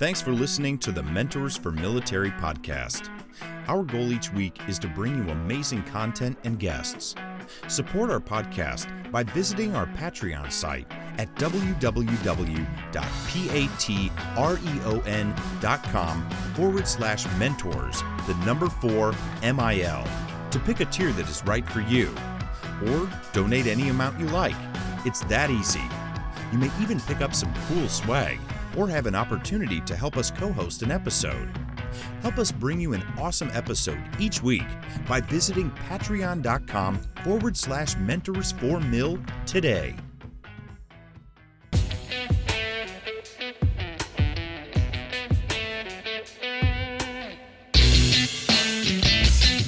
Thanks for listening to the Mentors for Military podcast. Our goal each week is to bring you amazing content and guests. Support our podcast by visiting our Patreon site at www.patreon.com forward slash mentors, the number four MIL, to pick a tier that is right for you. Or donate any amount you like. It's that easy. You may even pick up some cool swag or have an opportunity to help us co host an episode. Help us bring you an awesome episode each week by visiting patreon.com forward slash mentors for mil today.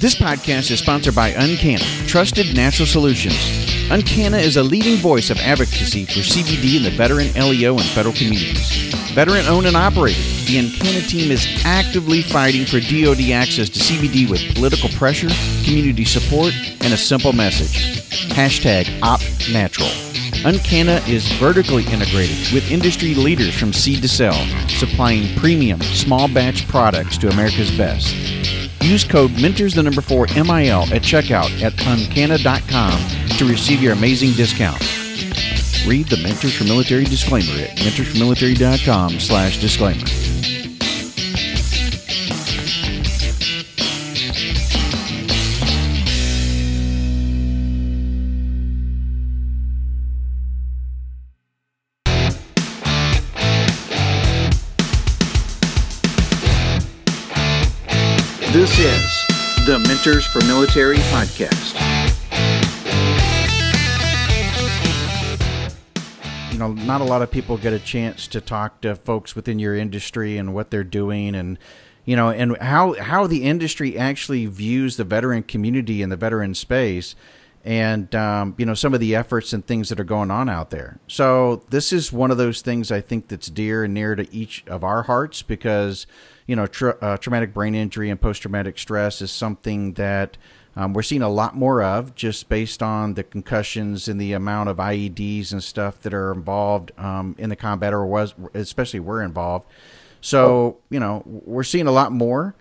This podcast is sponsored by UnCanna, trusted natural solutions. UnCanna is a leading voice of advocacy for CBD in the veteran, LEO, and federal communities. Veteran owned and operated, the UnCanna team is actively fighting for DoD access to CBD with political pressure, community support, and a simple message. Hashtag OptNatural. UnCanna is vertically integrated with industry leaders from seed to sell, supplying premium, small batch products to America's best. Use code MENTORS the number 4 MIL at checkout at UnCanna.com to receive your amazing discount. Read the Mentors for Military disclaimer at mentorsformilitary.com slash disclaimer. This is the Mentors for Military podcast. Know, not a lot of people get a chance to talk to folks within your industry and what they're doing and you know and how how the industry actually views the veteran community and the veteran space and um, you know some of the efforts and things that are going on out there. So this is one of those things I think that's dear and near to each of our hearts because you know, tra- uh, traumatic brain injury and post traumatic stress is something that um, we're seeing a lot more of just based on the concussions and the amount of IEDs and stuff that are involved um, in the combat or was, especially we're involved. So, you know, we're seeing a lot more.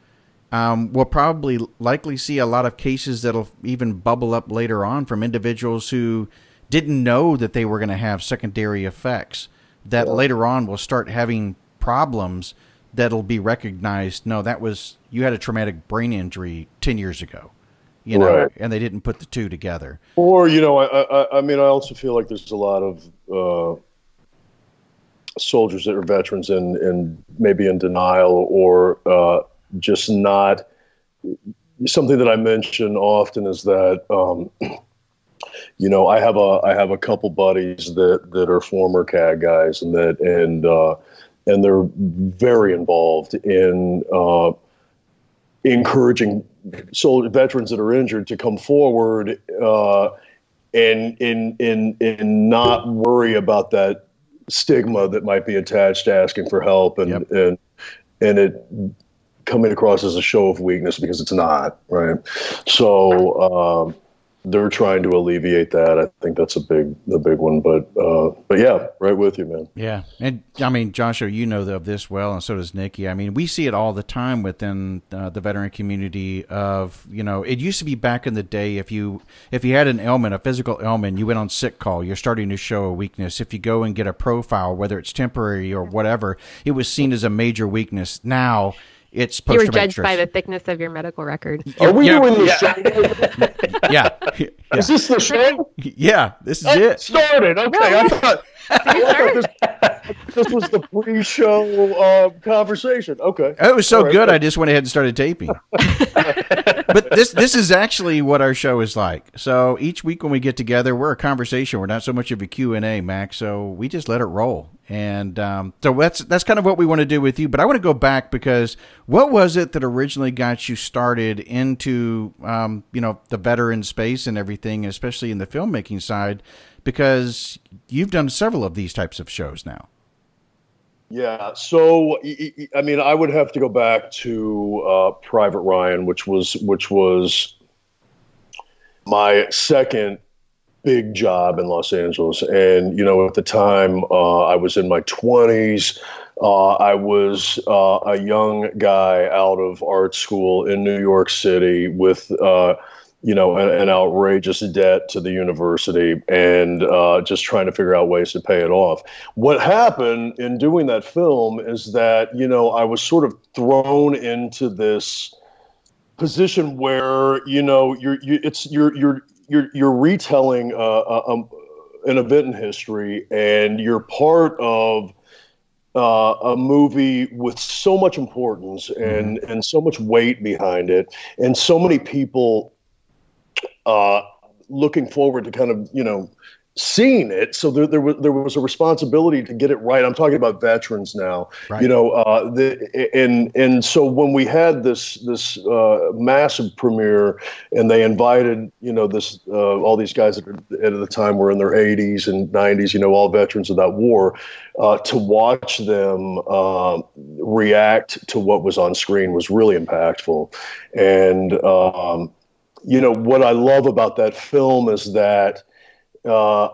Um, we'll probably likely see a lot of cases that'll even bubble up later on from individuals who didn't know that they were going to have secondary effects that later on will start having problems that'll be recognized. No, that was you had a traumatic brain injury ten years ago, you know, right. and they didn't put the two together. Or you know, I, I, I mean, I also feel like there's a lot of uh, soldiers that are veterans and and maybe in denial or uh, just not. Something that I mention often is that. Um, you know, I have a I have a couple buddies that that are former CAG guys, and that and uh, and they're very involved in uh, encouraging soldier veterans that are injured to come forward uh, and in in in not worry about that stigma that might be attached to asking for help and yep. and and it coming across as a show of weakness because it's not right so um, they're trying to alleviate that. I think that's a big, the big one. But, uh, but yeah, right with you, man. Yeah, and I mean, Joshua, you know of this well, and so does Nikki. I mean, we see it all the time within uh, the veteran community. Of you know, it used to be back in the day if you if you had an ailment, a physical ailment, you went on sick call, you're starting to show a weakness. If you go and get a profile, whether it's temporary or whatever, it was seen as a major weakness. Now it's post You were judged stress. by the thickness of your medical record. Are we yeah, doing the show? yeah. yeah. Is this the show? Yeah, this is I it. Started. Okay. I thought, I thought this, this, was the pre-show uh, conversation. Okay. It was so right. good. I just went ahead and started taping. but this this is actually what our show is like. So each week when we get together, we're a conversation. We're not so much of a Q and A, Max. So we just let it roll. And um, so that's that's kind of what we want to do with you. But I want to go back because what was it that originally got you started into um, you know the veteran space and everything, especially in the filmmaking side? Because you've done several of these types of shows now. Yeah, so I mean, I would have to go back to uh, Private Ryan, which was which was my second big job in Los Angeles. And, you know, at the time, uh, I was in my 20s. Uh, I was uh, a young guy out of art school in New York City with, uh, you know, an, an, outrageous debt to the university and uh, just trying to figure out ways to pay it off. What happened in doing that film is that, you know, I was sort of thrown into this position where, you know, you're, you, it's, you're, you're, you're, you're retelling uh, a, a, an event in history and you're part of uh, a movie with so much importance and mm-hmm. and so much weight behind it, and so many people uh, looking forward to kind of you know seeing it. So there, there was there was a responsibility to get it right. I'm talking about veterans now, right. you know. Uh, the, and and so when we had this this uh, massive premiere, and they invited you know this uh, all these guys that at the time were in their 80s and 90s, you know, all veterans of that war, uh, to watch them uh, react to what was on screen was really impactful, and. Um, you know what I love about that film is that uh,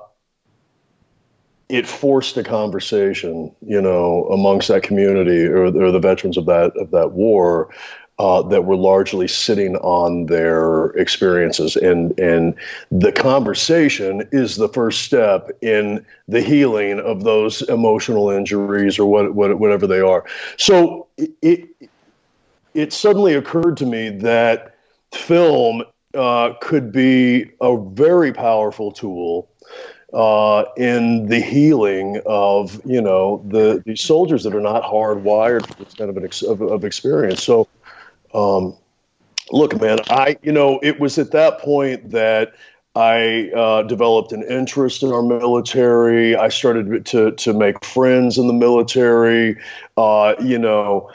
it forced a conversation, you know, amongst that community or, or the veterans of that of that war uh, that were largely sitting on their experiences, and and the conversation is the first step in the healing of those emotional injuries or what, what whatever they are. So it, it, it suddenly occurred to me that film uh, could be a very powerful tool uh, in the healing of you know the these soldiers that are not hardwired for this kind of an ex- of, of, experience. So, um, look, man, I you know it was at that point that. I uh, developed an interest in our military. I started to to make friends in the military. Uh, you know,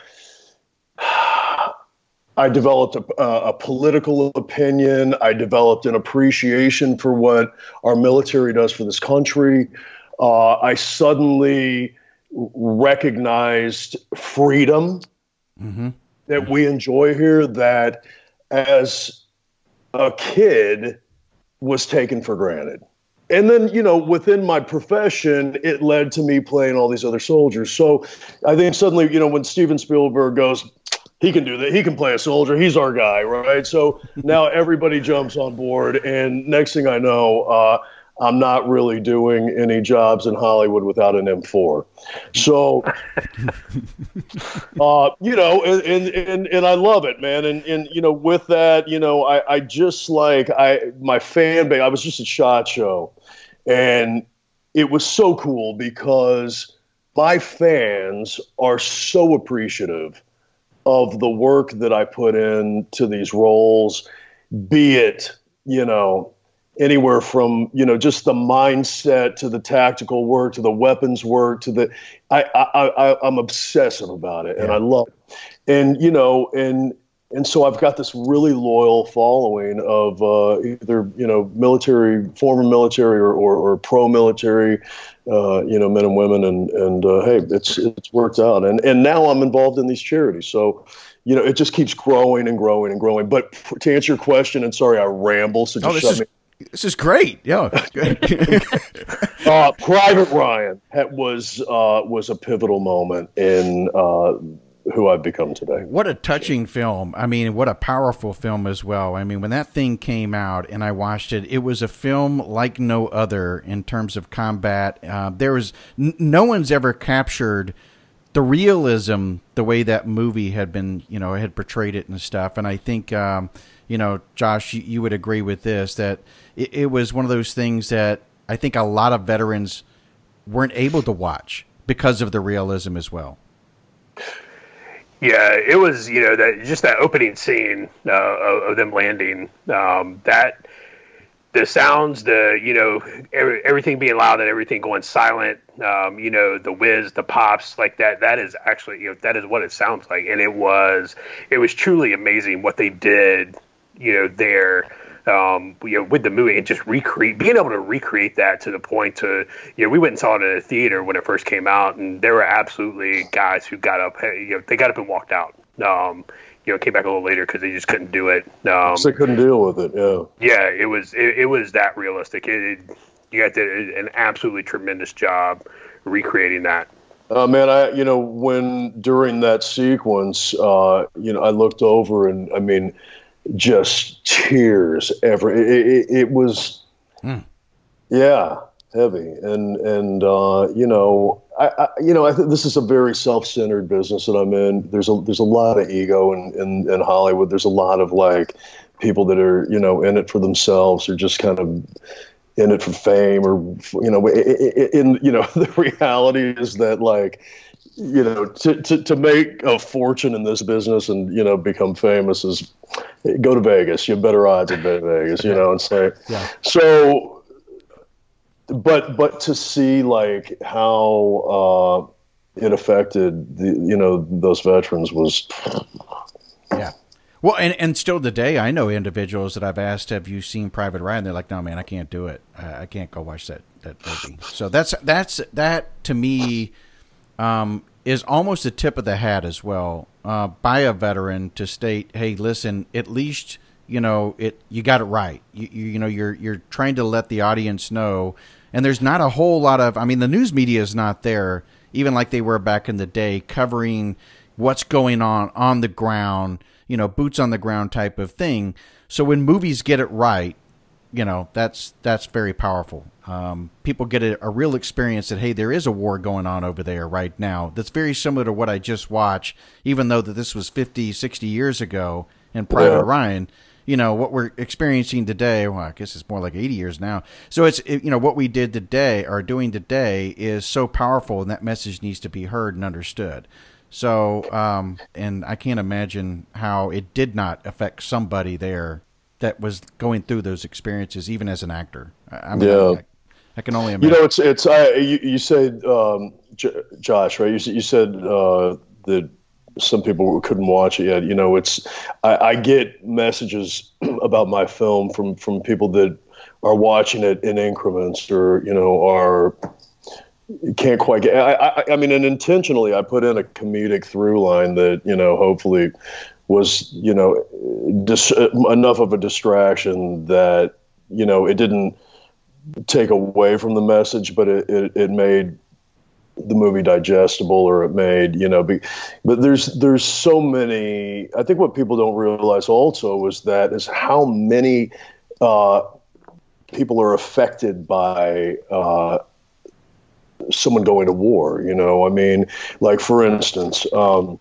I developed a, a, political opinion. I developed an appreciation for what our military does for this country. Uh, I suddenly recognized freedom mm-hmm. that we enjoy here that as a kid was taken for granted. And then, you know, within my profession, it led to me playing all these other soldiers. So I think suddenly, you know, when Steven Spielberg goes, he can do that. He can play a soldier. He's our guy, right? So now everybody jumps on board, and next thing I know, uh, I'm not really doing any jobs in Hollywood without an M4. So, uh, you know, and, and and I love it, man. And and you know, with that, you know, I, I just like I my fan base. I was just at Shot Show, and it was so cool because my fans are so appreciative of the work that I put into these roles, be it, you know, anywhere from, you know, just the mindset to the tactical work to the weapons work to the, I, I, I I'm obsessive about it and I love it. And, you know, and, and so I've got this really loyal following of uh, either you know military, former military, or, or, or pro-military, uh, you know, men and women, and and uh, hey, it's it's worked out, and and now I'm involved in these charities, so you know, it just keeps growing and growing and growing. But to answer your question, and sorry I ramble, so just oh, shut is, me. This is great. Yeah. uh, Private Ryan was uh, was a pivotal moment in uh, who I've become today. What a touching film. I mean, what a powerful film as well. I mean, when that thing came out and I watched it, it was a film like no other in terms of combat. Uh, there was n- no one's ever captured the realism the way that movie had been, you know, had portrayed it and stuff. And I think, um, you know, Josh, you, you, would agree with this that it, it was one of those things that I think a lot of veterans weren't able to watch because of the realism as well. Yeah, it was you know that just that opening scene uh, of, of, them landing. Um, that the sounds, the you know every, everything being loud and everything going silent. Um, you know the whiz, the pops, like that. That is actually you know that is what it sounds like, and it was it was truly amazing what they did. You know there um, you know, with the movie and just recreate, being able to recreate that to the point to, you know, we went and saw it in a theater when it first came out, and there were absolutely guys who got up, you know, they got up and walked out. Um, you know, came back a little later because they just couldn't do it. Um, they couldn't deal with it. Yeah. Yeah, it was it, it was that realistic. It, it, you guys did an absolutely tremendous job recreating that. Uh, man, I you know when during that sequence, uh, you know, I looked over and I mean, just tears every. It, it, it was, mm. yeah, heavy, and and uh, you know, I, I you know, I think this is a very self-centered business that I'm in. There's a there's a lot of ego in, in in Hollywood. There's a lot of like people that are you know in it for themselves or just kind of in it for fame or you know in you know the reality is that like you know to, to, to make a fortune in this business and you know become famous is go to vegas you have better odds at vegas you know and say yeah. so but but to see like how uh, it affected the you know those veterans was yeah well, and, and still today, I know individuals that I've asked, "Have you seen Private Ryan?" They're like, "No, man, I can't do it. I, I can't go watch that that movie." So that's that's that to me um, is almost a tip of the hat as well uh, by a veteran to state, "Hey, listen, at least you know it. You got it right. You, you you know you're you're trying to let the audience know." And there's not a whole lot of. I mean, the news media is not there, even like they were back in the day, covering what's going on on the ground you know, boots on the ground type of thing. So when movies get it right, you know, that's that's very powerful. Um, people get a, a, real experience that hey, there is a war going on over there right now. That's very similar to what I just watched, even though that this was 50, 60 years ago in Private yeah. Ryan. You know what we're experiencing today. Well, I guess it's more like eighty years now. So it's it, you know what we did today or doing today is so powerful, and that message needs to be heard and understood. So, um, and I can't imagine how it did not affect somebody there that was going through those experiences, even as an actor. I mean, yeah. I, I can only imagine. You know, it's it's. I you, you said, um, J- Josh, right? You, you said uh, that some people couldn't watch it yet. You know, it's. I, I get messages about my film from from people that are watching it in increments, or you know, are can't quite get. I, I, I mean, and intentionally, I put in a comedic through line that you know, hopefully, was you know, dis- enough of a distraction that you know it didn't take away from the message, but it, it, it made the movie digestible or it made you know be, but there's there's so many i think what people don't realize also is that is how many uh, people are affected by uh, someone going to war. You know, I mean, like for instance. Um,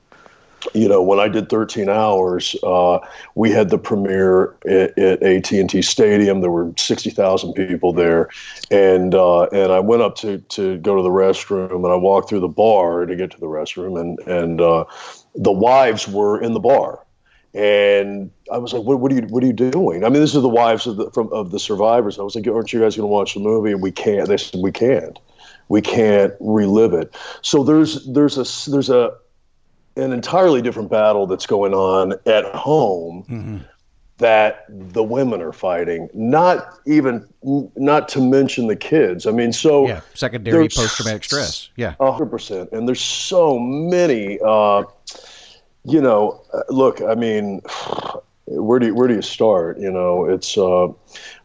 you know, when I did 13 hours, uh, we had the premiere at, at AT&T Stadium. There were 60,000 people there, and uh, and I went up to to go to the restroom, and I walked through the bar to get to the restroom, and and uh, the wives were in the bar, and I was like, what, what, are you what are you doing? I mean, this is the wives of the from of the survivors. I was like, aren't you guys going to watch the movie? And we can't. They said we can't we can't relive it. So there's there's a there's a an entirely different battle that's going on at home mm-hmm. that the women are fighting. Not even not to mention the kids. I mean, so yeah, secondary post traumatic stress. Yeah, hundred percent. And there's so many. Uh, you know, uh, look. I mean, where do you, where do you start? You know, it's. Uh,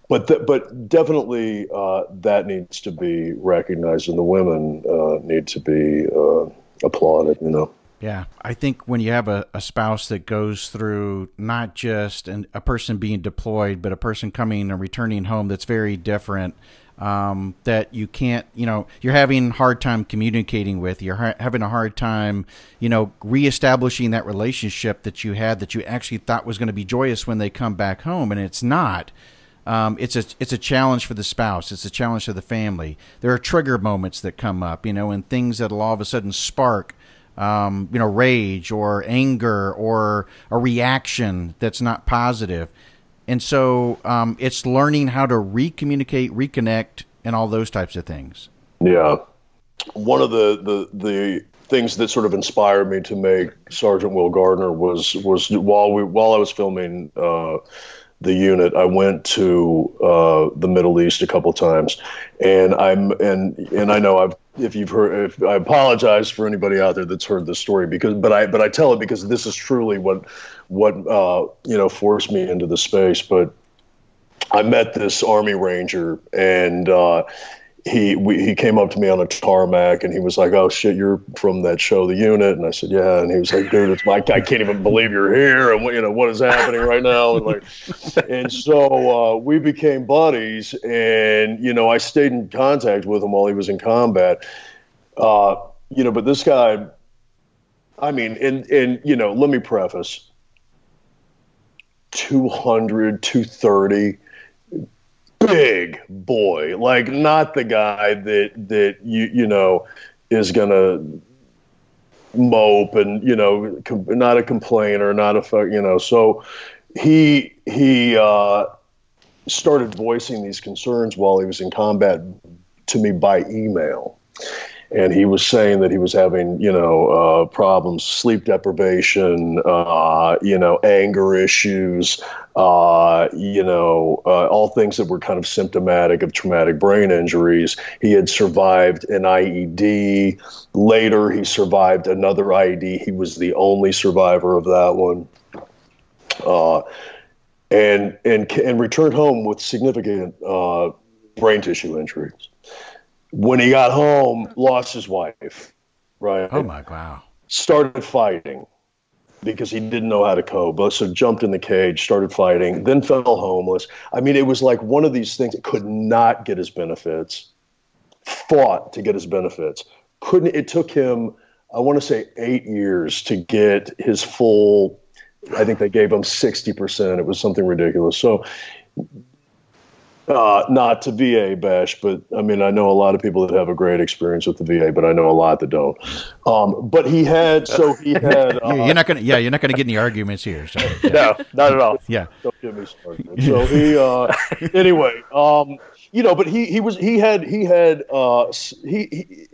but th- but definitely uh, that needs to be recognized, and the women uh, need to be uh, applauded. You know. Yeah, I think when you have a, a spouse that goes through not just an, a person being deployed, but a person coming and returning home that's very different. Um, that you can't, you know, you're having hard time communicating with. You're ha- having a hard time, you know, reestablishing that relationship that you had that you actually thought was going to be joyous when they come back home, and it's not um, it's a it's a challenge for the spouse. It's a challenge for the family. There are trigger moments that come up, you know, and things that'll all of a sudden spark, um, you know, rage or anger or a reaction that's not positive. And so um, it's learning how to recommunicate, reconnect, and all those types of things. Yeah, one of the the the things that sort of inspired me to make Sergeant Will Gardner was was while we while I was filming. Uh, the unit, I went to uh, the Middle East a couple times, and I'm and and I know I've if you've heard if I apologize for anybody out there that's heard this story because but I but I tell it because this is truly what what uh, you know forced me into the space. But I met this Army Ranger and. Uh, he we, he came up to me on a tarmac and he was like, "Oh shit, you're from that show, The Unit," and I said, "Yeah," and he was like, "Dude, it's my I can't even believe you're here, and you know what is happening right now?" And like, and so uh, we became buddies, and you know I stayed in contact with him while he was in combat. Uh, you know, but this guy, I mean, and and you know, let me preface. 200, 230 big boy, like not the guy that that you you know is gonna mope and you know com- not a complainer, not a you know. So he he uh, started voicing these concerns while he was in combat to me by email and he was saying that he was having, you know, uh, problems, sleep deprivation, uh, you know, anger issues, uh, you know, uh, all things that were kind of symptomatic of traumatic brain injuries. He had survived an IED. Later, he survived another IED. He was the only survivor of that one. Uh, and and and returned home with significant uh, brain tissue injuries when he got home, lost his wife. Right. Oh my wow. Started fighting because he didn't know how to cope. So jumped in the cage, started fighting, then fell homeless. I mean, it was like one of these things that could not get his benefits. Fought to get his benefits. Couldn't. It took him. I want to say eight years to get his full. I think they gave him sixty percent. It was something ridiculous. So uh, not to VA bash, but I mean, I know a lot of people that have a great experience with the VA, but I know a lot that don't. Um, but he had, so he had. Uh, you're not gonna, yeah, you're not gonna get any arguments here. So, yeah. No, not at all. Yeah, don't get me started. So he, uh, anyway, um, you know, but he he was he had he had uh, he, he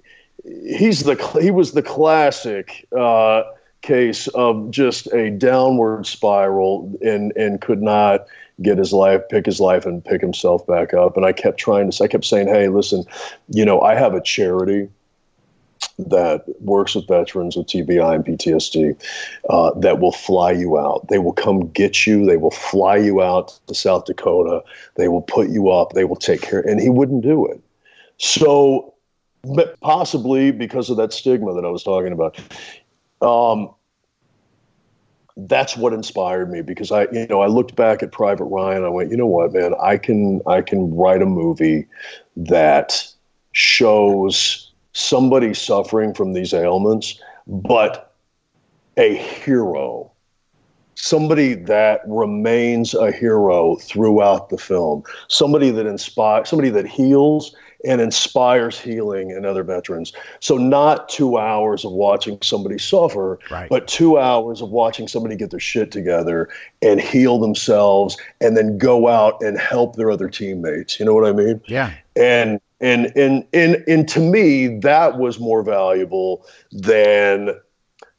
he's the he was the classic. Uh, case of just a downward spiral and and could not get his life, pick his life, and pick himself back up. And I kept trying to, I kept saying, hey, listen, you know, I have a charity that works with veterans with TBI and PTSD uh, that will fly you out. They will come get you. They will fly you out to South Dakota. They will put you up. They will take care. And he wouldn't do it. So, possibly because of that stigma that I was talking about. Um, that's what inspired me because I, you know, I looked back at Private Ryan. I went, you know what, man, I can, I can write a movie that shows somebody suffering from these ailments, but a hero, somebody that remains a hero throughout the film, somebody that inspires, somebody that heals and inspires healing in other veterans. So not two hours of watching somebody suffer, right. but two hours of watching somebody get their shit together and heal themselves and then go out and help their other teammates. You know what I mean? Yeah. And and and and and to me, that was more valuable than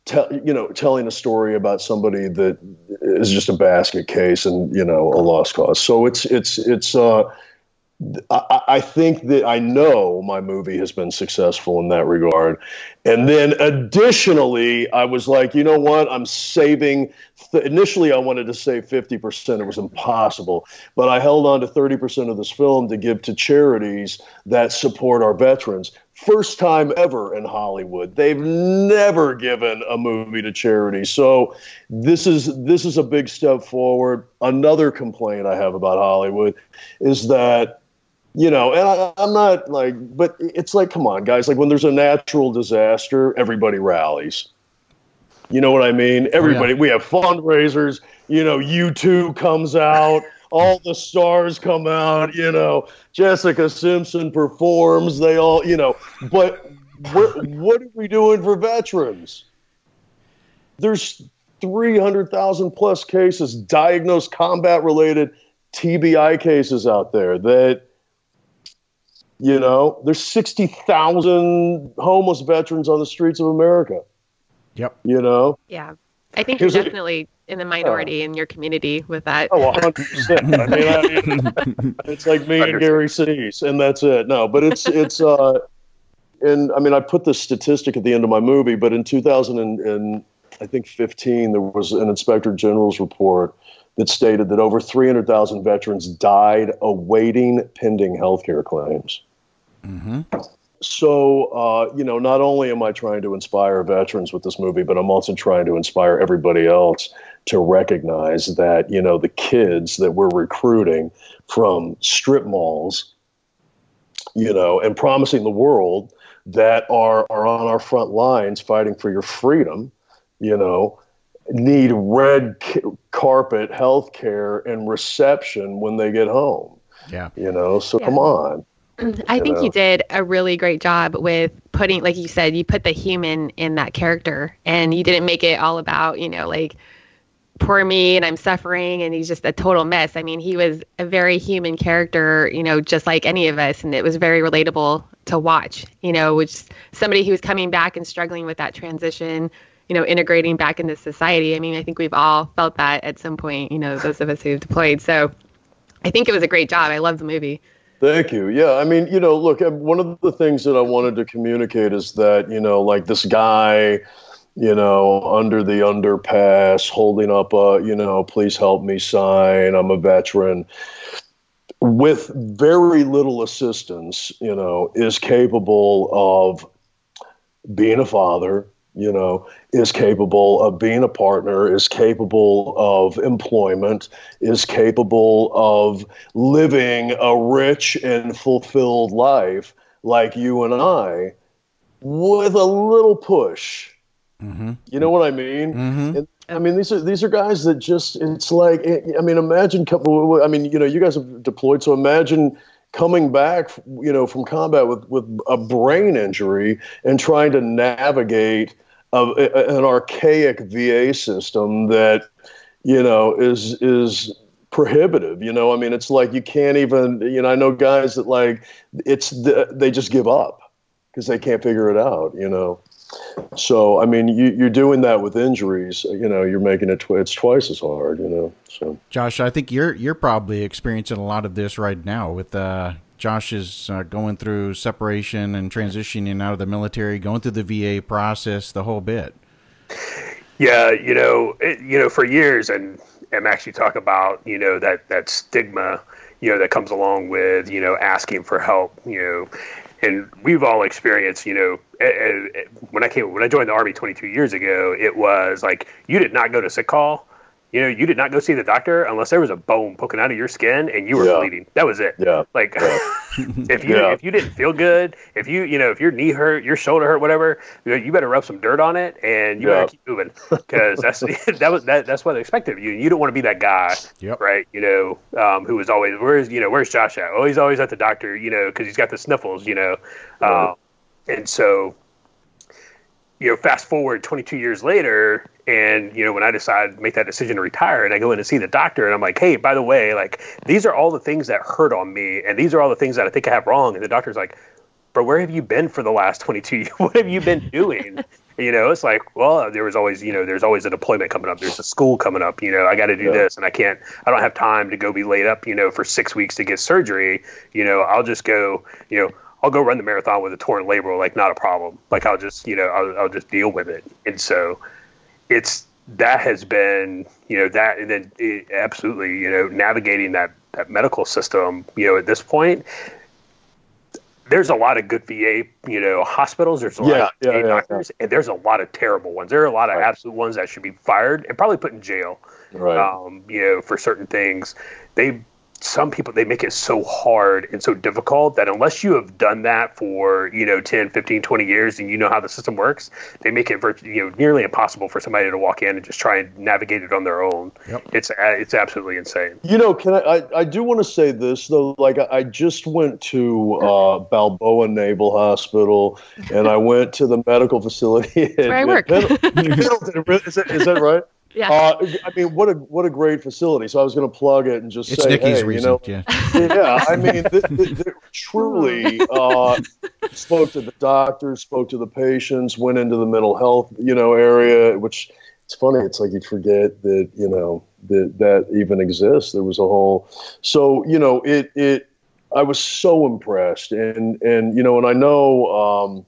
tell you know telling a story about somebody that is just a basket case and you know a lost cause. So it's it's it's uh I, think that I know my movie has been successful in that regard. And then additionally, I was like, you know what? I'm saving. Th- initially, I wanted to save 50%. It was impossible. But I held on to 30% of this film to give to charities that support our veterans. First time ever in Hollywood. They've never given a movie to charity. So this is this is a big step forward. Another complaint I have about Hollywood is that you know, and I, I'm not like, but it's like, come on, guys. Like when there's a natural disaster, everybody rallies. You know what I mean? Everybody. Oh, yeah. We have fundraisers. You know, U2 comes out. All the stars come out. You know, Jessica Simpson performs. They all, you know, but what, what are we doing for veterans? There's 300,000 plus cases, diagnosed combat related TBI cases out there that you know, there's 60,000 homeless veterans on the streets of America. Yep. You know? Yeah. I think you're definitely in the minority in your community with that. Oh, 100%. I mean, I, it's like me and Gary Sinise, and that's it. No, but it's, it's, uh, and I mean, I put this statistic at the end of my movie, but in 2000 and, and I think 15, there was an inspector general's report that stated that over 300,000 veterans died awaiting pending health care claims. Mm-hmm. So, uh, you know, not only am I trying to inspire veterans with this movie, but I'm also trying to inspire everybody else to recognize that, you know, the kids that we're recruiting from strip malls, you know, and promising the world that are, are on our front lines fighting for your freedom, you know, need red carpet health care and reception when they get home. Yeah. You know, so Yeah. come on. I think know? you did a really great job with putting, like you said, you put the human in that character and you didn't make it all about, you know, like poor me and I'm suffering and he's just a total mess. I mean, he was a very human character, you know, just like any of us. And it was very relatable to watch, you know, which somebody who was coming back and struggling with that transition, you know, integrating back into society. I mean, I think we've all felt that at some point, you know, those of us who've deployed. So I think it was a great job. I love the movie. Thank you. Yeah, I mean, you know, look, uh, one of the things that I wanted to communicate is that, you know, like this guy, you know, under the underpass, holding up a, you know, please help me sign, I'm a veteran, with very little assistance, you know, is capable of being a father, you know, is capable of being a partner, is capable of employment, is capable of living a rich and fulfilled life like you and I with a little push. Mm-hmm. You know what I mean? Mm-hmm. And, I mean, these are these are guys that just it's like I mean, imagine. I mean, you know, you guys have deployed, so imagine coming back, you know, from combat with with a brain injury and trying to navigate a- an archaic VA system that you know is is prohibitive. You know, I mean, it's like you can't even. You know, I know guys that like it's the, they just give up because they can't figure it out. You know. So I mean, you, you're doing that with injuries. You know, you're making it tw- it's twice as hard. You know, so Josh, I think you're you're probably experiencing a lot of this right now with uh, Josh is uh, going through separation and transitioning out of the military, going through the VA process, the whole bit. Yeah, you know, it, you know, for years, and and actually talk about you know that that stigma, you know, that comes along with you know asking for help, you know, and we've all experienced, you know, when I came when I joined the army 22 years ago, it was like you did not go to sick call. You know, you did not go see the doctor unless there was a bone poking out of your skin and you were Yeah. bleeding. That was it. yeah, Like, Yeah. if you Yeah. if you didn't feel good, if you you know if your knee hurt, your shoulder hurt, whatever, you, know, you better rub some dirt on it and you Yeah. better keep moving because that's that was that, that's what they expected of you. You don't want to be that guy, Yep. right? You know, um, who was always where's you know where's Josh at? Oh, he's always at the doctor, you know, because he's got the sniffles, you know, Right. um, and so you know, fast forward 22 years later, and you know, when I decide make that decision to retire, and I go in and see the doctor, and I'm like, hey, by the way, like these are all the things that hurt on me, and these are all the things that I think I have wrong, and the doctor's like, "But where have you been for the last 22 years? What have you been doing? you know, it's like, well, there was always, you know, there's always a deployment coming up. There's a school coming up. You know, I got to do Yeah. this, and I can't. I don't have time to go be laid up, you know, for six weeks to get surgery. You know, I'll just go, you know. I'll go run the marathon with a torn labral, like not a problem. Like I'll just, you know, I'll, I'll just deal with it. And so, it's that has been, you know, that and then it, absolutely, you know, navigating that that medical system. You know, at this point, there's a lot of good VA, you know, hospitals. There's a lot Yeah, of yeah, VA yeah, doctors, and there's a lot of terrible ones. There are a lot of Right. absolute ones that should be fired and probably put in jail. right. Um, you know, for certain things, they some people they make it so hard and so difficult that unless you have done that for you know 10 15 20 years and you know how the system works they make it virt- you know nearly impossible for somebody to walk in and just try and navigate it on their own Yep. it's it's absolutely insane You know, can I? I, I do want to say this though. Like, I, I just went to uh, Balboa Naval Hospital, and I went to the medical facility. At, where I work. Pendle- Pendleton. Is that, is that right? Yeah. Uh, I mean, what a what a great facility. So I was going to plug it and just It's say, Nikki's hey, reason. you know, yeah. yeah, I mean, th- th- th- truly uh, spoke to the doctors, spoke to the patients, went into the mental health, you know, area. Which it's funny. It's like you forget that you know that that even exists. There was a whole. So you know, it it. I was so impressed, and and you know, and I know. Um,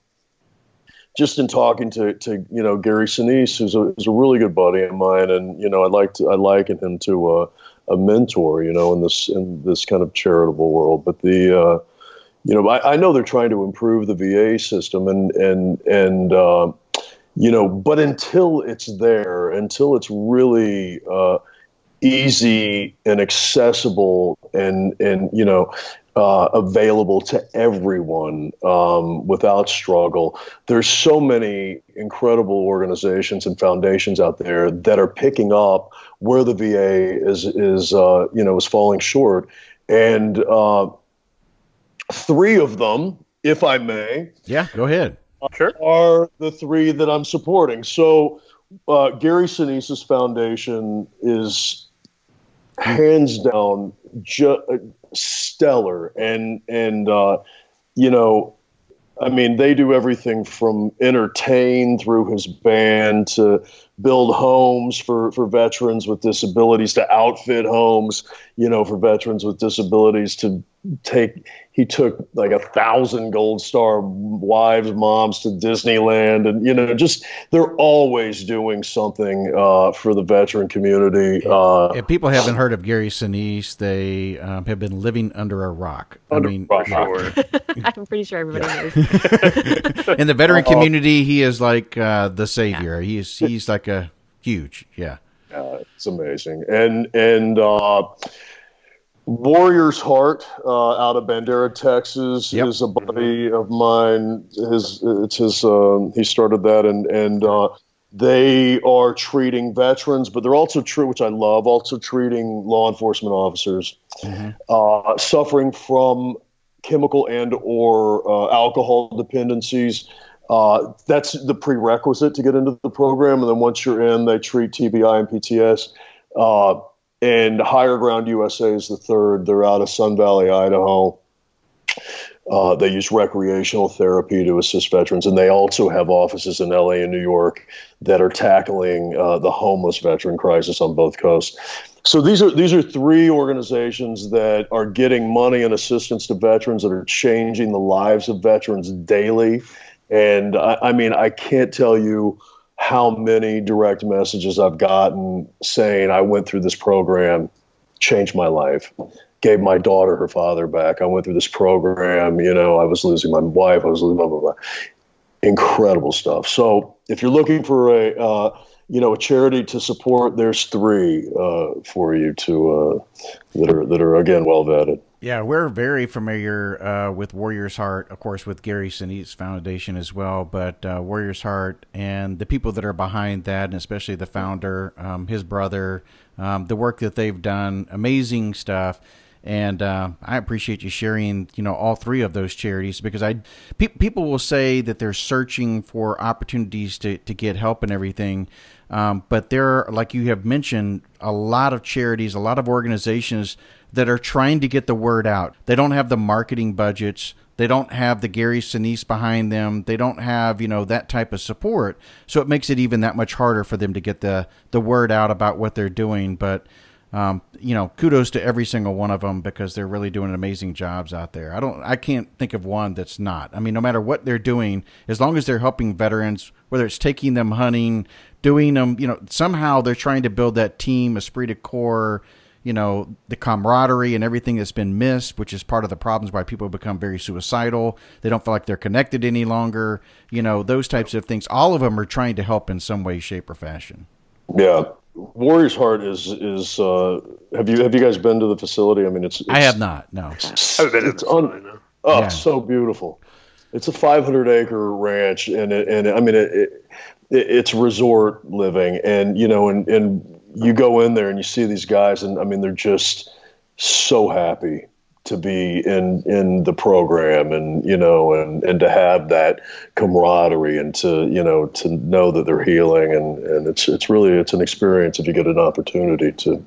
just in talking to, to you know Gary Sinise, who's a, who's a really good buddy of mine, and you know I'd like to I liken him to a, a mentor, you know, in this in this kind of charitable world. But the uh, you know, I, I, know they're trying to improve the VA system, and and and uh, you know, but until it's there, until it's really uh, easy and accessible, and and you know, uh, available to everyone um, without struggle. There's so many incredible organizations and foundations out there that are picking up where the VA is is uh, you know is falling short, and uh, three of them, if I may, yeah, go ahead, sure, are the three that I'm supporting. So uh, Gary Sinise's foundation is hands down ju- stellar. And and uh, you know I mean, they do everything from entertain through his band to build homes for, for veterans with disabilities, to outfit homes, you know, for veterans with disabilities, to take he took like a thousand gold star wives moms to disneyland and you know just they're always doing something uh, for the veteran community uh, if people haven't heard of gary sinise they um, have been living under a rock. Under i mean rock. i'm pretty sure everybody knows. In the veteran community he is like uh, the savior. Yeah. he's he's like a huge yeah it's amazing. And and uh, Warrior's Heart uh, out of Bandera, Texas, yep. is a buddy of mine. His it's his. Um, he started that, and and uh, they are treating veterans, but they're also true, which I love, also treating law enforcement officers mm-hmm. uh, suffering from chemical and or uh, alcohol dependencies. Uh, that's the prerequisite to get into the program, and then once you're in, they treat TBI and PTS. And Higher Ground USA is the third. They're out of Sun Valley, Idaho. Uh, they use recreational therapy to assist veterans, and they also have offices in LA and New York that are tackling uh, the homeless veteran crisis on both coasts. So these are these are three organizations that are getting money and assistance to veterans that are changing the lives of veterans daily. And I, I mean, I can't tell you how many direct messages I've gotten saying I went through this program, changed my life, gave my daughter her father back. I went through this program, you know, I was losing my wife, I was losing blah blah blah. Incredible stuff. So if you're looking for a uh, you know a charity to support, there's three uh, for you to uh, that are that are again well vetted. Yeah, we're very familiar uh, with Warrior's Heart, of course, with Gary Sinise Foundation as well. But uh, Warrior's Heart and the people that are behind that, and especially the founder, um, his brother, um, the work that they've done, amazing stuff. And uh, I appreciate you sharing, you know, all three of those charities because I, pe- people will say that they're searching for opportunities to, to get help and everything. Um, but there, are, like you have mentioned, a lot of charities, a lot of organizations that are trying to get the word out. They don't have the marketing budgets. They don't have the Gary Sinise behind them. They don't have, you know, that type of support. So it makes it even that much harder for them to get the, the word out about what they're doing. But, um, you know, kudos to every single one of them because they're really doing amazing jobs out there. I don't, I can't think of one that's not. I mean, no matter what they're doing, as long as they're helping veterans, whether it's taking them hunting, doing them, you know, somehow they're trying to build that team, esprit de corps, you know, the camaraderie and everything that's been missed, which is part of the problems why people become very suicidal. They don't feel like they're connected any longer. You know, those types of things. All of them are trying to help in some way, shape, or fashion. Yeah. Warrior's Heart is is uh, have you have you guys been to the facility? I mean, it's, it's I have not. No, it's, it's un, oh, yeah. so beautiful. It's a 500 acre ranch, and it, and I mean it, it, it's resort living, and you know, and and you go in there and you see these guys, and I mean, they're just so happy to be in in the program and you know and and to have that camaraderie and to you know to know that they're healing and and it's it's really it's an experience if you get an opportunity to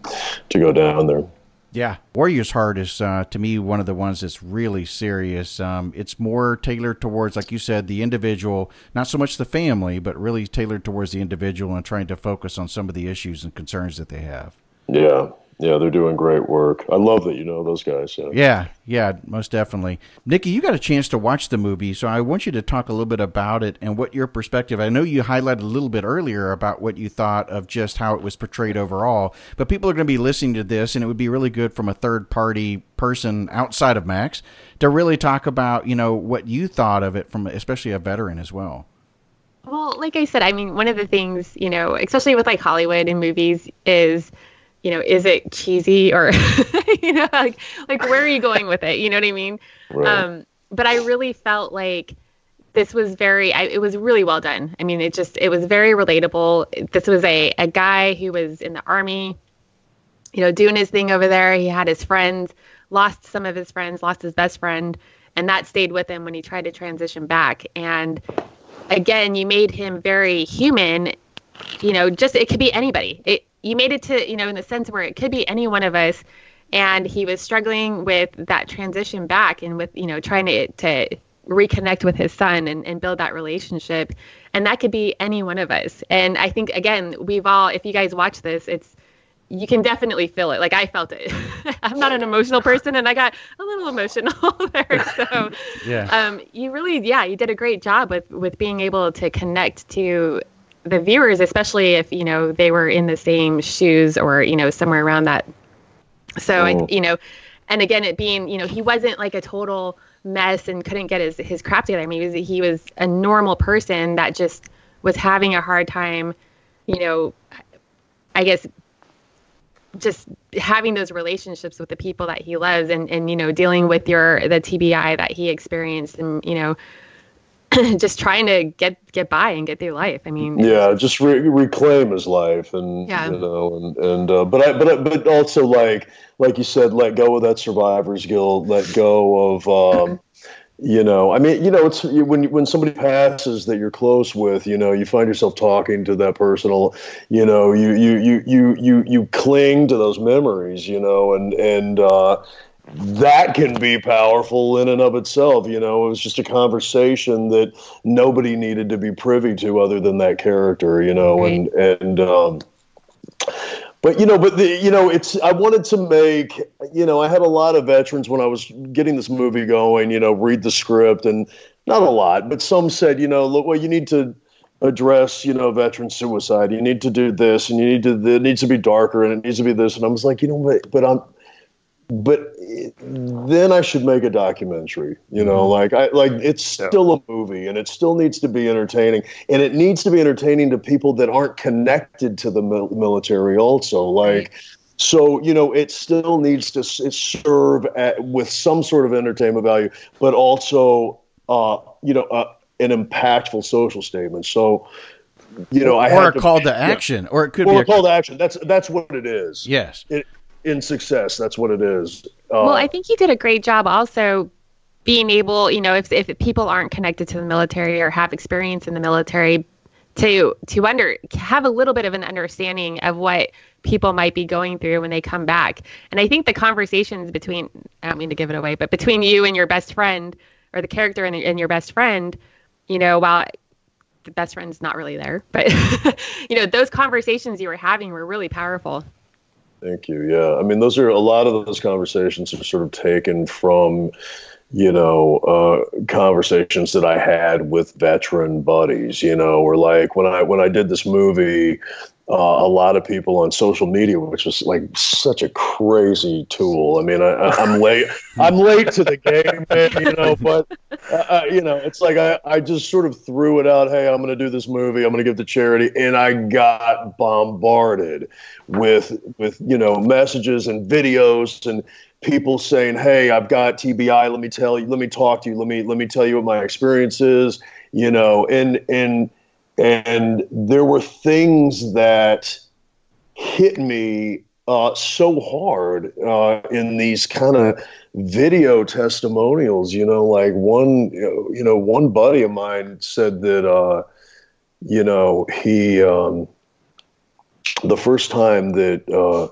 to go down there. Yeah. Warrior's heart is uh, to me one of the ones that's really serious. Um, it's more tailored towards like you said the individual not so much the family but really tailored towards the individual and trying to focus on some of the issues and concerns that they have. Yeah yeah, they're doing great work. I love that you know those guys. Yeah. yeah, yeah, most definitely. Nikki, you got a chance to watch the movie, so I want you to talk a little bit about it and what your perspective. I know you highlighted a little bit earlier about what you thought of just how it was portrayed overall, but people are going to be listening to this, and it would be really good from a third party person outside of Max to really talk about you know what you thought of it from especially a veteran as well. Well, like I said, I mean, one of the things, you know, especially with like Hollywood and movies is you know, is it cheesy or, you know, like, like where are you going with it? You know what I mean? Right. Um, but I really felt like this was very, I, it was really well done. I mean, it just, it was very relatable. This was a, a guy who was in the army, you know, doing his thing over there. He had his friends, lost some of his friends, lost his best friend, and that stayed with him when he tried to transition back. And again, you made him very human. You know, just it could be anybody. It, you made it to you know in the sense where it could be any one of us. And he was struggling with that transition back and with you know trying to to reconnect with his son and, and build that relationship. And that could be any one of us. And i think again we've all if you guys watch this it's you can definitely feel it. Like i felt it. I'm not an emotional person and i got a little emotional there. So yeah. um you really yeah you did a great job with with being able to connect to the viewers, especially if you know they were in the same shoes or you know somewhere around that. So I, you know, and again, it being you know he wasn't like a total mess and couldn't get his his crap together. I mean, he was, he was a normal person that just was having a hard time, you know, I guess just having those relationships with the people that he loves and and you know dealing with your the TBI that he experienced and you know just trying to get get by and get through life. I mean, yeah, just re- reclaim his life, and yeah. you know, and and uh, but I but but also like like you said, let go of that survivor's guilt, let go of. Um, you know, I mean, you know, it's when when somebody passes that you're close with, you know, you find yourself talking to that personal, you know, you you you you you you cling to those memories, you know, and and uh, that can be powerful in and of itself. You know, it was just a conversation that nobody needed to be privy to other than that character. You know, and and um, but you know, but the you know, it's I wanted to make you know, I had a lot of veterans when I was getting this movie going. You know, read the script and not a lot, but some said, you know, look, well, you need to address, you know, veteran suicide. You need to do this, and you need to. It needs to be darker, and it needs to be this. And I was like, you know, but, but I'm but then I should make a documentary. You know, mm-hmm. like I like it's still a movie, and it still needs to be entertaining, and it needs to be entertaining to people that aren't connected to the military. Also, like. So you know, it still needs to serve at, with some sort of entertainment value, but also, uh, you know, uh, an impactful social statement. So, you know, I or a to, call to action, yeah. or it could or be a call to action. That's that's what it is. Yes. It, in success. That's what it is. Uh, well, I think you did a great job also being able, you know, if if people aren't connected to the military or have experience in the military, to to under have a little bit of an understanding of what people might be going through when they come back. And I think the conversations between I don't mean to give it away, but between you and your best friend or the character and, and your best friend, you know, while the best friend's not really there, but you know, those conversations you were having were really powerful. Thank you. Yeah. I mean, those are a lot of those conversations are sort of taken from, you know, uh, conversations that I had with veteran buddies, you know, or like when I, when I did this movie, uh, a lot of people on social media, which was like such a crazy tool. I mean, I, am late. I'm late to the game, man, you know. But uh, uh, you know, it's like I, I just sort of threw it out. Hey, I'm going to do this movie. I'm going to give to charity, and I got bombarded with with you know messages and videos and people saying, "Hey, I've got TBI. Let me tell you. Let me talk to you. Let me let me tell you what my experience is." You know, and and and there were things that hit me uh, so hard uh, in these kind of video testimonials. You know, like one, you know, one buddy of mine said that, uh, you know, he um, the first time that uh,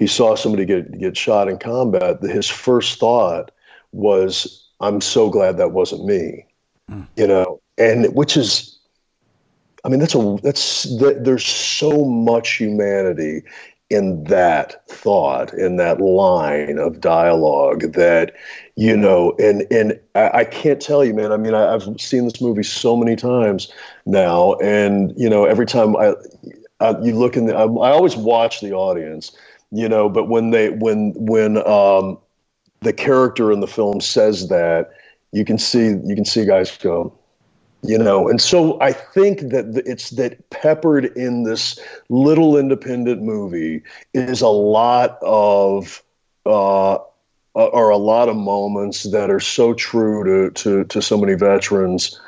he saw somebody get get shot in combat, his first thought was, "I'm so glad that wasn't me," mm. you know, and which is I mean, that's a that's that, there's so much humanity in that thought, in that line of dialogue that, you know, and and I, I can't tell you, man. I mean, I, have seen this movie so many times now, and you know, every time I, I you look in the, I, I always watch the audience, you know, but when they when when um, the character in the film says that, you can see you can see guys go, you know and so i think that it's that peppered in this little independent movie is a lot of uh are a lot of moments that are so true to to to so many veterans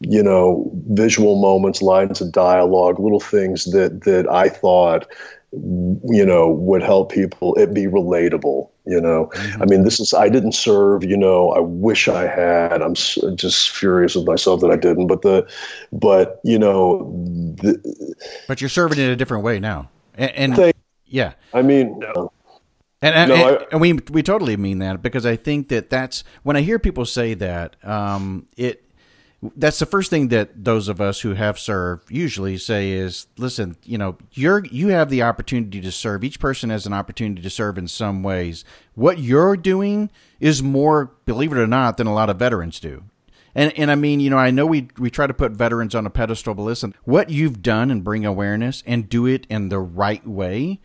you know visual moments lines of dialogue little things that that i thought you know would help people it be relatable you know mm-hmm. i mean this is i didn't serve you know i wish i had i'm just furious with myself that i didn't but the but you know the, but you're serving in a different way now and, and yeah i mean no. And, and, no, and, I, and, we we totally mean that because I think that that's when I hear people say that um, it that's the first thing that those of us who have served usually say is listen you know you're you have the opportunity to serve. Each person has an opportunity to serve in some ways. What you're doing is more believe it or not than a lot of veterans do. And and I mean, you know, I know we we try to put veterans on a pedestal, but listen, what you've done and bring awareness and do it in the right way,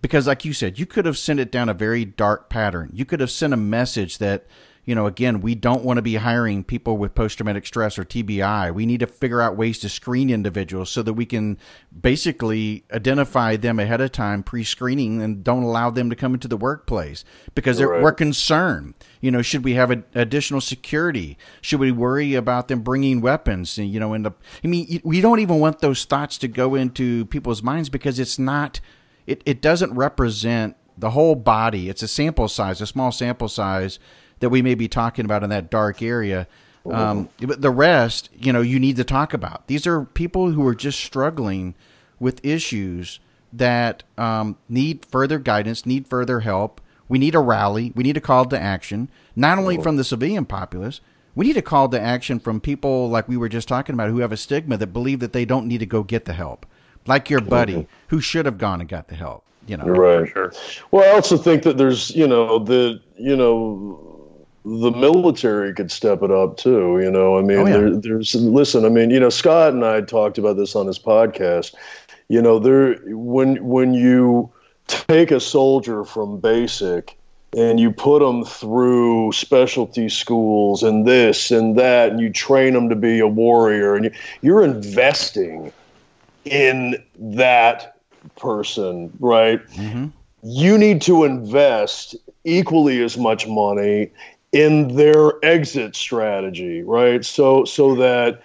because like you said, you could have sent it down a very dark pattern. You could have sent a message that you know, again, we don't want to be hiring people with post traumatic stress or TBI. We need to figure out ways to screen individuals so that we can basically identify them ahead of time, pre screening, and don't allow them to come into the workplace because right. we're concerned. You know, should we have a, additional security? Should we worry about them bringing weapons? And, you know, in the, I mean, we don't even want those thoughts to go into people's minds because it's not, it, it doesn't represent the whole body. It's a sample size, a small sample size that we may be talking about in that dark area. Um, but the rest, you know, you need to talk about. These are people who are just struggling with issues that um, need further guidance, need further help. We need a rally. We need a call to action, not only from the civilian populace. We need a call to action from people like we were just talking about who have a stigma that believe that they don't need to go get the help, like your buddy who should have gone and got the help. You know, right? Sure. Well, I also think that there's, you know, the you know the military could step it up too. You know, I mean, oh, yeah. there, there's listen. I mean, you know, Scott and I talked about this on his podcast. You know, there when when you take a soldier from basic and you put them through specialty schools and this and that, and you train them to be a warrior, and you, you're investing in that person, right? Mm-hmm. You need to invest equally as much money in their exit strategy, right? So so that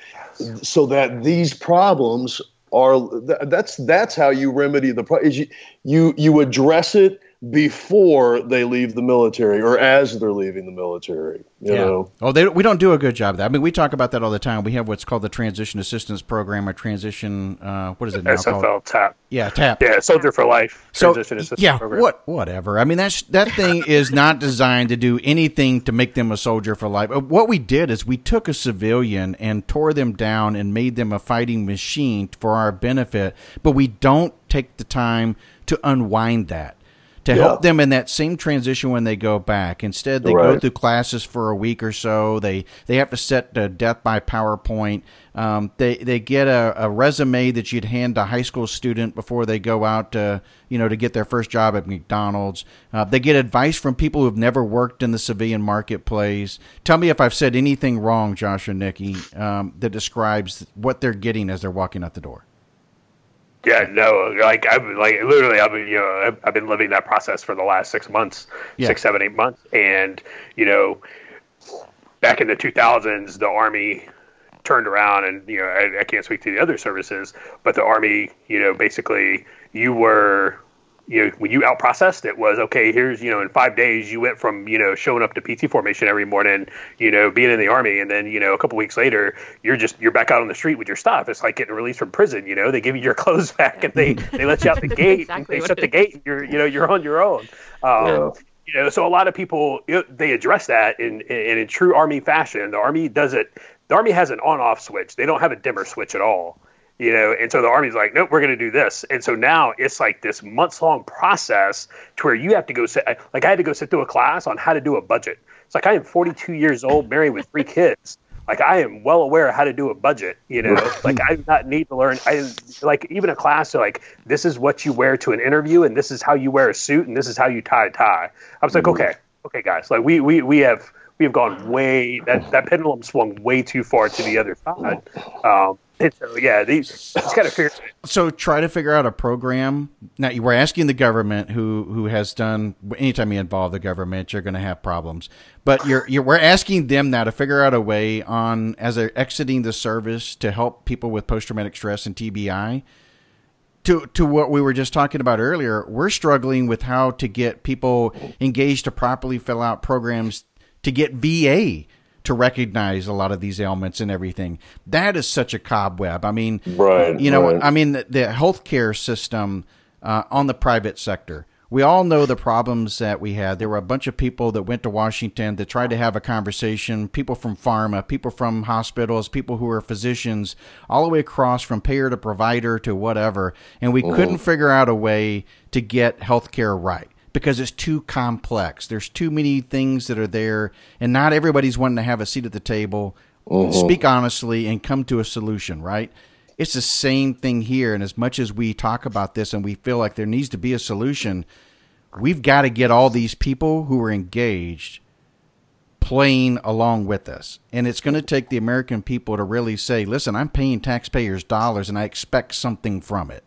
so that these problems are that's that's how you remedy the problem. Is You, you you address it before they leave the military or as they're leaving the military. You yeah. know? Oh, they, we don't do a good job of that. I mean, we talk about that all the time. We have what's called the Transition Assistance Program or Transition, uh, what is it now SFL called? TAP. Yeah, TAP. Yeah, Soldier for Life. Transition so, Assistance yeah, Program. What, whatever. I mean, that's, that thing is not designed to do anything to make them a soldier for life. Uh, what we did is we took a civilian and tore them down and made them a fighting machine for our benefit, but we don't take the time to unwind that to yeah. help them in that same transition when they go back. Instead, they right. go through classes for a week or so. They they have to set the death by PowerPoint. Um, they they get a, a, resume that you'd hand a high school student before they go out to you know to get their first job at McDonald's. Uh, they get advice from people who've never worked in the civilian marketplace. Tell me if I've said anything wrong, Josh and Nikki, um, that describes what they're getting as they're walking out the door. Yeah, no, like I've like literally, I've been you know I've, I've been living that process for the last six months, yeah. six, seven, eight months, and you know, back in the 2000s, the army turned around, and you know I, I can't speak to the other services, but the army, you know, basically you were you know, when you out processed it was okay. Here's you know, in five days you went from you know showing up to PT formation every morning, you know, being in the army, and then you know a couple weeks later you're just you're back out on the street with your stuff. It's like getting released from prison. You know, they give you your clothes back and they they let you out the gate. exactly they shut the gate. And you're you know you're on your own. Um, yeah. You know, so a lot of people they address that in, in in true army fashion. The army does it. The army has an on-off switch. They don't have a dimmer switch at all you know and so the army's like nope we're going to do this. And so now it's like this months long process to where you have to go sit like i had to go sit through a class on how to do a budget. It's like i am 42 years old married with three kids. Like i am well aware of how to do a budget you know? Like i do not need to learn i like even a class like this is what you wear to an interview and this is how you wear a suit and this is how you tie a tie. I was like mm-hmm. okay okay guys like we we we have we have gone way that that pendulum swung way too far to the other side. Um, and so uh, yeah, these just got to figure. So try to figure out a program. Now you were asking the government who who has done. Anytime you involve the government, you're going to have problems. But you're you're we're asking them now to figure out a way on as they're exiting the service to help people with post traumatic stress and TBI. To to what we were just talking about earlier, we're struggling with how to get people engaged to properly fill out programs to get VA to recognize a lot of these ailments and everything. That is such a cobweb. I mean, right, you know, right. I mean, the, the healthcare system uh, on the private sector. We all know the problems that we had. There were a bunch of people that went to Washington that tried to have a conversation. People from pharma, people from hospitals, people who are physicians, all the way across from payer to provider to whatever, and we mm-hmm. couldn't figure out a way to get healthcare right because it's too complex. There's too many things that are there, and not everybody's wanting to have a seat at the table, mm-hmm. speak honestly, and come to a solution, right? It's the same thing here. And as much as we talk about this and we feel like there needs to be a solution, we've got to get all these people who are engaged playing along with us. And it's going to take the American people to really say, listen, I'm paying taxpayers' dollars and I expect something from it.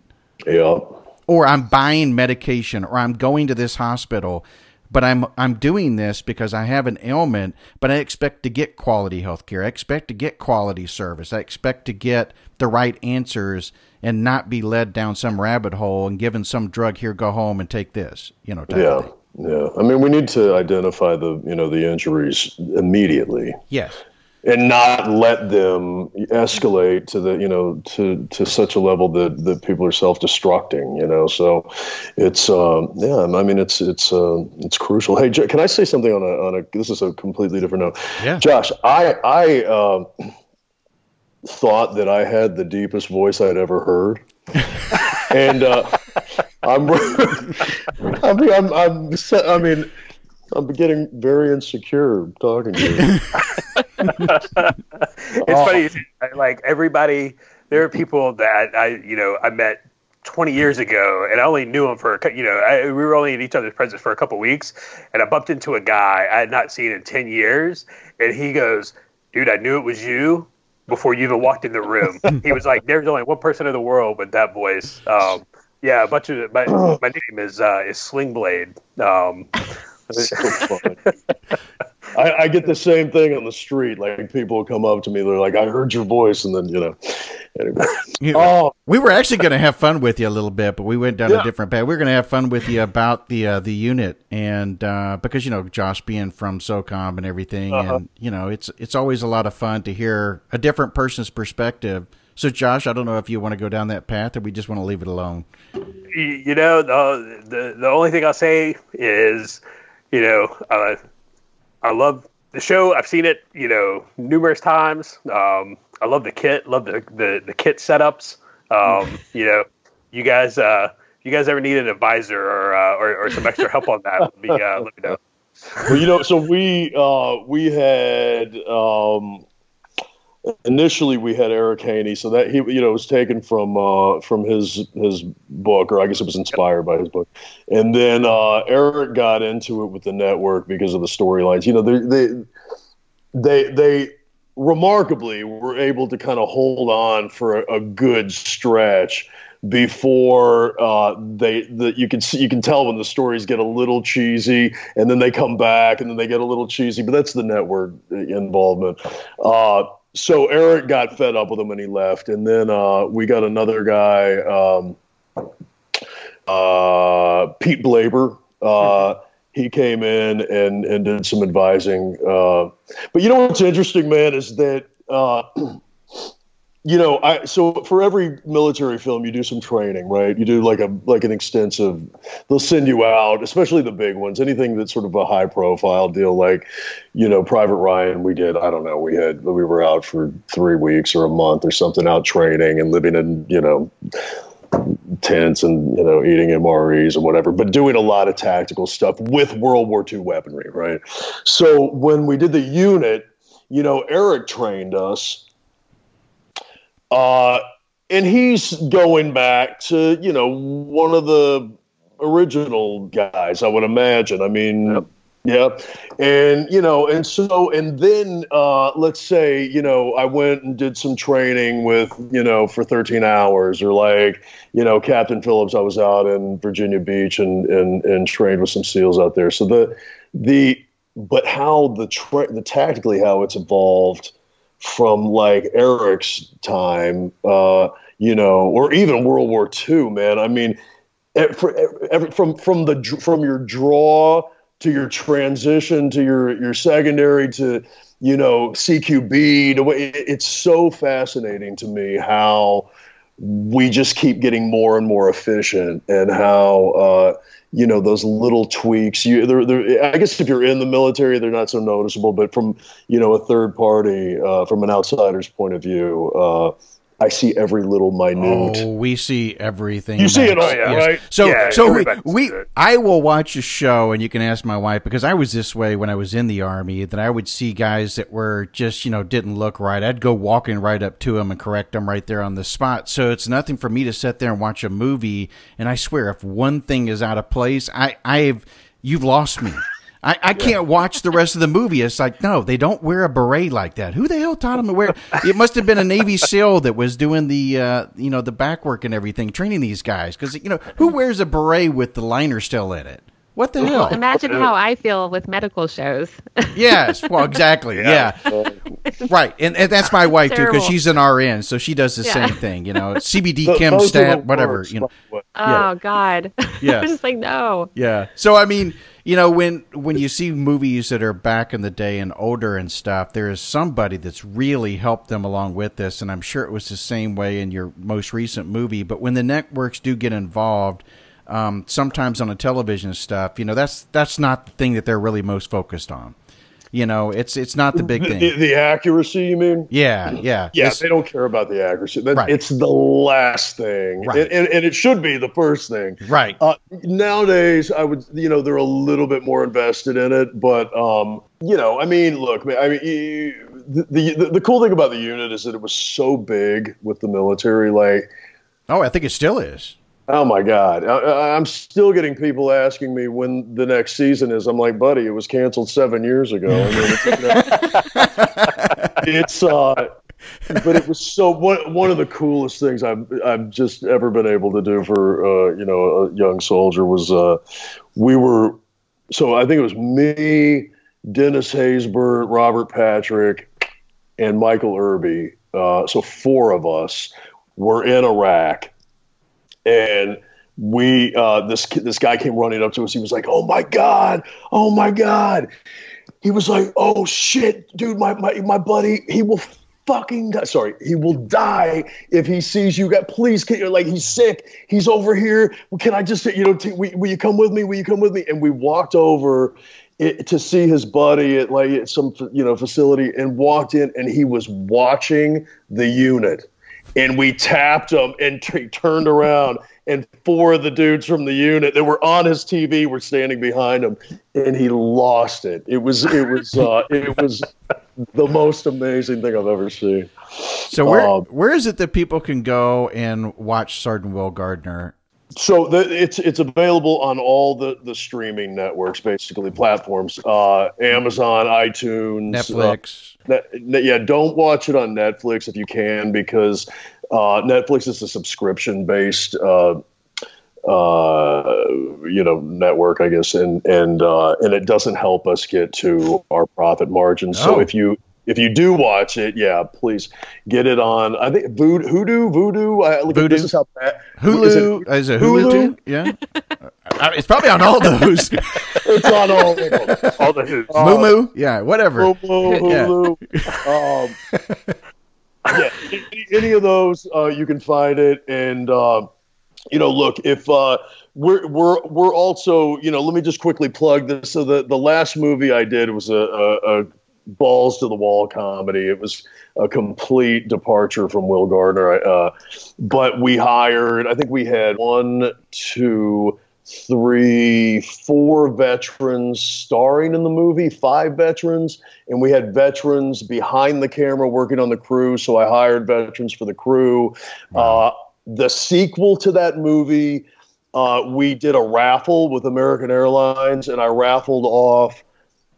Yeah or I'm buying medication or I'm going to this hospital, but I'm I'm doing this because I have an ailment, but I expect to get quality health care. I expect to get quality service. I expect to get the right answers and not be led down some rabbit hole and given some drug here, go home and take this, you know, yeah. Yeah. I mean, we need to identify the, you know, the injuries immediately. Yes and not let them escalate to the you know to to such a level that that people are self-destructing you know? So it's um, yeah i mean it's it's uh, it's crucial. Hey can i say something on a on a this is a completely different note. Yeah. Josh i i um, thought that i had the deepest voice i'd ever heard. And uh, I'm, I mean, I'm, I'm, I mean, I'm getting very insecure talking to you. it's oh. funny, like everybody. There are people that I, you know, I met 20 years ago, and I only knew him for, a you know, I, we were only in each other's presence for a couple weeks, and I bumped into a guy I had not seen in 10 years, and he goes, "Dude, I knew it was you." Before you even walked in the room, he was like, "There's only one person in the world with that voice." Um, yeah, a bunch of my, my name is uh, is Slingblade. Um, so funny. I, I, get the same thing on the street. Like people come up to me, they're like, "I heard your voice," and then you know. Anyway. oh, we were actually going to have fun with you a little bit, but we went down yeah. a different path. We are going to have fun with you about the uh, the unit, and uh, because you know Josh being from SOCOM and everything, uh-huh. and you know it's it's always a lot of fun to hear a different person's perspective. So, Josh, I don't know if you want to go down that path, or we just want to leave it alone. You know, the the, the only thing I'll say is you know, uh, I love the show. I've seen it, you know, numerous times. Um, I love the kit. Love the the, the kit setups. Um, you know, you guys, uh, you guys ever need an advisor or uh, or, or, some extra help on that? Let me, uh, let me know. Well, you know, so we uh, we had um, initially we had Eric Haney, so that he you know was taken from uh, from his his book, or I guess it was inspired by his book, and then uh, Eric got into it with the network because of the storylines. You know, they they they they remarkably were able to kind of hold on for a, a good stretch before uh, they the, you can see you can tell when the stories get a little cheesy and then they come back and then they get a little cheesy but that's the network involvement uh, so Eric got fed up with him and he left, and then uh, we got another guy, um, uh, Pete Blaber. Uh, he came in and and did some advising. Uh, but you know what's interesting, man, is that uh, you know, I so for every military film, you do some training, right? You do like a like an extensive. They'll send you out, especially the big ones. Anything that's sort of a high profile deal, like you know, Private Ryan. We did. I don't know. We had we were out for three weeks or a month or something out training and living in you know tents and you know eating MREs and whatever, but doing a lot of tactical stuff with World War II weaponry, right? So when we did the unit, you know, Eric trained us uh, and he's going back to, you know, one of the original guys, I would imagine. I mean, yep. Yep. And, you know, and so, and then uh, let's say, you know, I went and did some training with, you know, for 13 hours or like, you know, Captain Phillips, I was out in Virginia Beach and, and, and trained with some SEALs out there. So the, the, but how the, tra- the tactically how it's evolved from like Eric's time, uh, you know, or even World War II, man. I mean, from from the from your draw to your transition to your your secondary to you know CQB, to it's so fascinating to me how we just keep getting more and more efficient and how uh, you know those little tweaks. You they're, they're, i guess if you're in the military they're not so noticeable but from you know a third party uh, from an outsider's point of view uh, I see every little minute. Oh, we see everything. You see it, oh, yeah, yes. right? So, yeah, so we, we I will watch a show, and you can ask my wife because I was this way when I was in the army. That I would see guys that were just you know didn't look right. I'd go walking right up to them and correct them right there on the spot. So it's nothing for me to sit there and watch a movie. And I swear, if one thing is out of place, I I've you've lost me. I, I can't watch the rest of the movie. It's like, no, they don't wear a beret like that. Who the hell taught them to wear? It must have been a Navy SEAL that was doing the, uh, you know, the back work and everything, training these guys. Because you know, who wears a beret with the liner still in it? What the hell? Imagine how I feel with medical shows. yes, well, exactly. Yeah, yeah. right. And, and that's my wife too, because she's an RN, so she does the yeah. same thing. You know, CBD, chem, stat, whatever. You know. Oh yeah. God. Yeah. I'm just like no. Yeah. So I mean, you know, when when you see movies that are back in the day and older and stuff, there is somebody that's really helped them along with this, and I'm sure it was the same way in your most recent movie. But when the networks do get involved um, sometimes on the television stuff, you know, that's that's not the thing that they're really most focused on. You know, it's it's not the big thing. The, the accuracy, you mean? Yeah, yeah, yeah. It's, they don't care about the accuracy. right. It's the last thing, right. and, and, and, it should be the first thing. Right. Uh, nowadays, I would, you know, they're a little bit more invested in it, but um, you know, I mean, look, I mean, you, the, the the cool thing about the unit is that it was so big with the military, like. Oh, I think it still is. Oh my God! I, am still getting people asking me when the next season is. I'm like, buddy, it was canceled seven years ago. I mean, it's, you know, it's uh, but it was so one one of the coolest things I've I've just ever been able to do for uh, you know a young soldier was uh, we were so I think it was me, Dennis Haysbert, Robert Patrick, and Michael Irby. Uh, so four of us were in Iraq and we uh, this this guy came running up to us. He was like, "Oh my god, oh my god!" He was like, "Oh shit, dude, my my my buddy, he will." Fucking die. sorry, he will die if he sees you. Got please, can like he's sick. He's over here. Can I just, you know, t- will, will you come with me? Will you come with me? And we walked over it, to see his buddy at like at some you know facility and walked in and he was watching the unit and we tapped him and t- turned around and four of the dudes from the unit that were on his TV were standing behind him and he lost it. It was it was uh, it was the most amazing thing I've ever seen. So where um, where is it that people can go and watch Sergeant Will Gardner? So the, it's it's available on all the, the streaming networks, basically platforms, uh, Amazon, iTunes, Netflix. Uh, yeah, don't watch it on Netflix if you can because uh, Netflix is a subscription based. Uh, uh, you know, network, I guess, and and uh, and it doesn't help us get to our profit margins. So oh. if you if you do watch it, yeah, please get it on. I think Vudu, Hoodoo, Vudu. I, look, Vudu. This is how bad. Hulu is it, is it Hulu? Hulu? Yeah, uh, it's probably on all those. it's on all. All the Who's. Uh, Moo Moo, yeah, whatever. Moo. Yeah. Um, yeah, any, any, of those, uh, you can find it. And, uh, you know, look, if uh, we're, we're, we're also, you know, let me just quickly plug this. So the, the last movie I did was a, a, a balls to the wall comedy. It was a complete departure from Will Gardner. Uh, but we hired, I think we had one, two, three, four veterans starring in the movie, five veterans, and we had veterans behind the camera working on the crew. So I hired veterans for the crew. Wow. Uh, the sequel to that movie, uh, we did a raffle with American Airlines, and I raffled off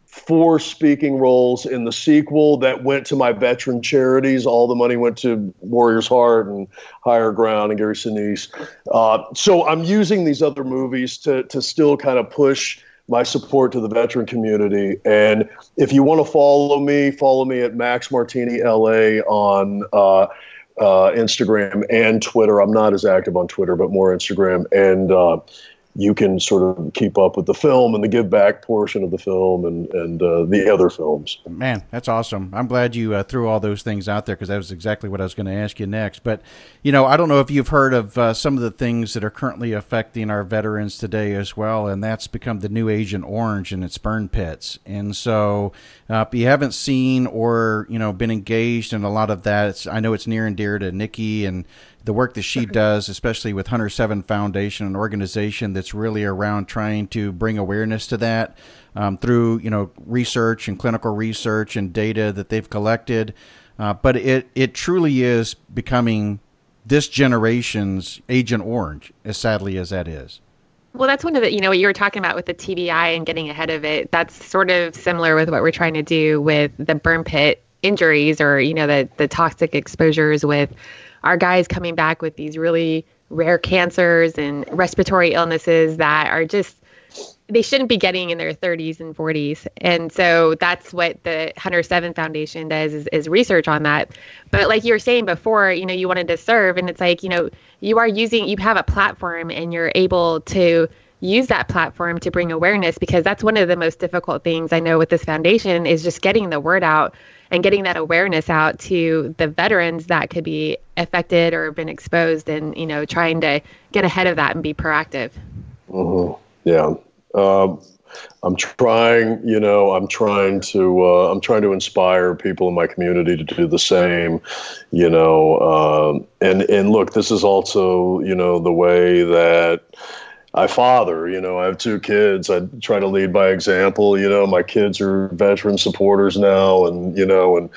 four speaking roles in the sequel that went to my veteran charities. All the money went to Warriors Heart and Higher Ground and Gary Sinise. Uh, so I'm using these other movies to to still kind of push my support to the veteran community. And if you want to follow me, follow me at Max Martini LA on. Uh, uh, Instagram and Twitter. I'm not as active on Twitter, but more Instagram. And uh, you can sort of keep up with the film and the give back portion of the film and and uh, the other films. Man, that's awesome. I'm glad you uh, threw all those things out there because that was exactly what I was going to ask you next. But you know, I don't know if you've heard of uh, some of the things that are currently affecting our veterans today as well, and that's become the new Agent Orange and its burn pits. And so, uh, if you haven't seen or you know been engaged in a lot of that, I know it's near and dear to Nikki and the work that she does, especially with Hunter Seven Foundation, an organization that's really around trying to bring awareness to that um, through you know research and clinical research and data that they've collected. Uh, but it it truly is becoming this generation's Agent Orange, as sadly as that is. Well, that's one of the, you know, what you were talking about with the TBI and getting ahead of it. That's sort of similar with what we're trying to do with the burn pit injuries or, you know, the, the toxic exposures with our guys coming back with these really rare cancers and respiratory illnesses that are just they shouldn't be getting in their 30s and 40s and so that's what the hunter 7 foundation does is, is, research on that. But like you were saying before you know you wanted to serve and it's like you know you are using you have a platform and you're able to use that platform to bring awareness because that's one of the most difficult things i know with this foundation is just getting the word out and getting that awareness out to the veterans that could be affected or been exposed and you know trying to get ahead of that and be proactive mm-hmm. yeah um, i'm trying you know i'm trying to uh, i'm trying to inspire people in my community to do the same you know um, and and look this is also you know the way that I father, you know, I have two kids. I try to lead by example. You know, my kids are veteran supporters now, and you know, and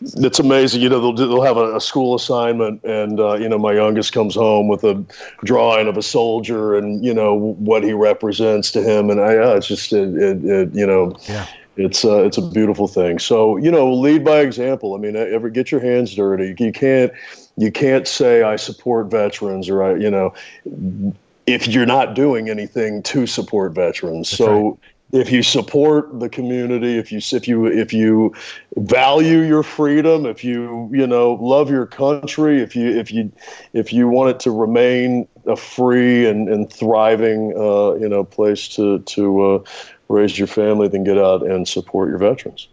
it's amazing. You know, they'll they'll have a, a school assignment, and uh, you know, my youngest comes home with a drawing of a soldier, and you know what he represents to him, and I, uh, it's just it, it, it you know. Yeah it's uh, it's a beautiful thing. So you know, lead by example. I mean, ever get your hands dirty. You can't you can't say I support veterans or I you know if you're not doing anything to support veterans. That's so right. if you support the community, if you if you if you value your freedom, if you you know love your country, if you if you if you want it to remain a free and, and thriving uh, you know place to to uh, raise your family, then get out and support your veterans.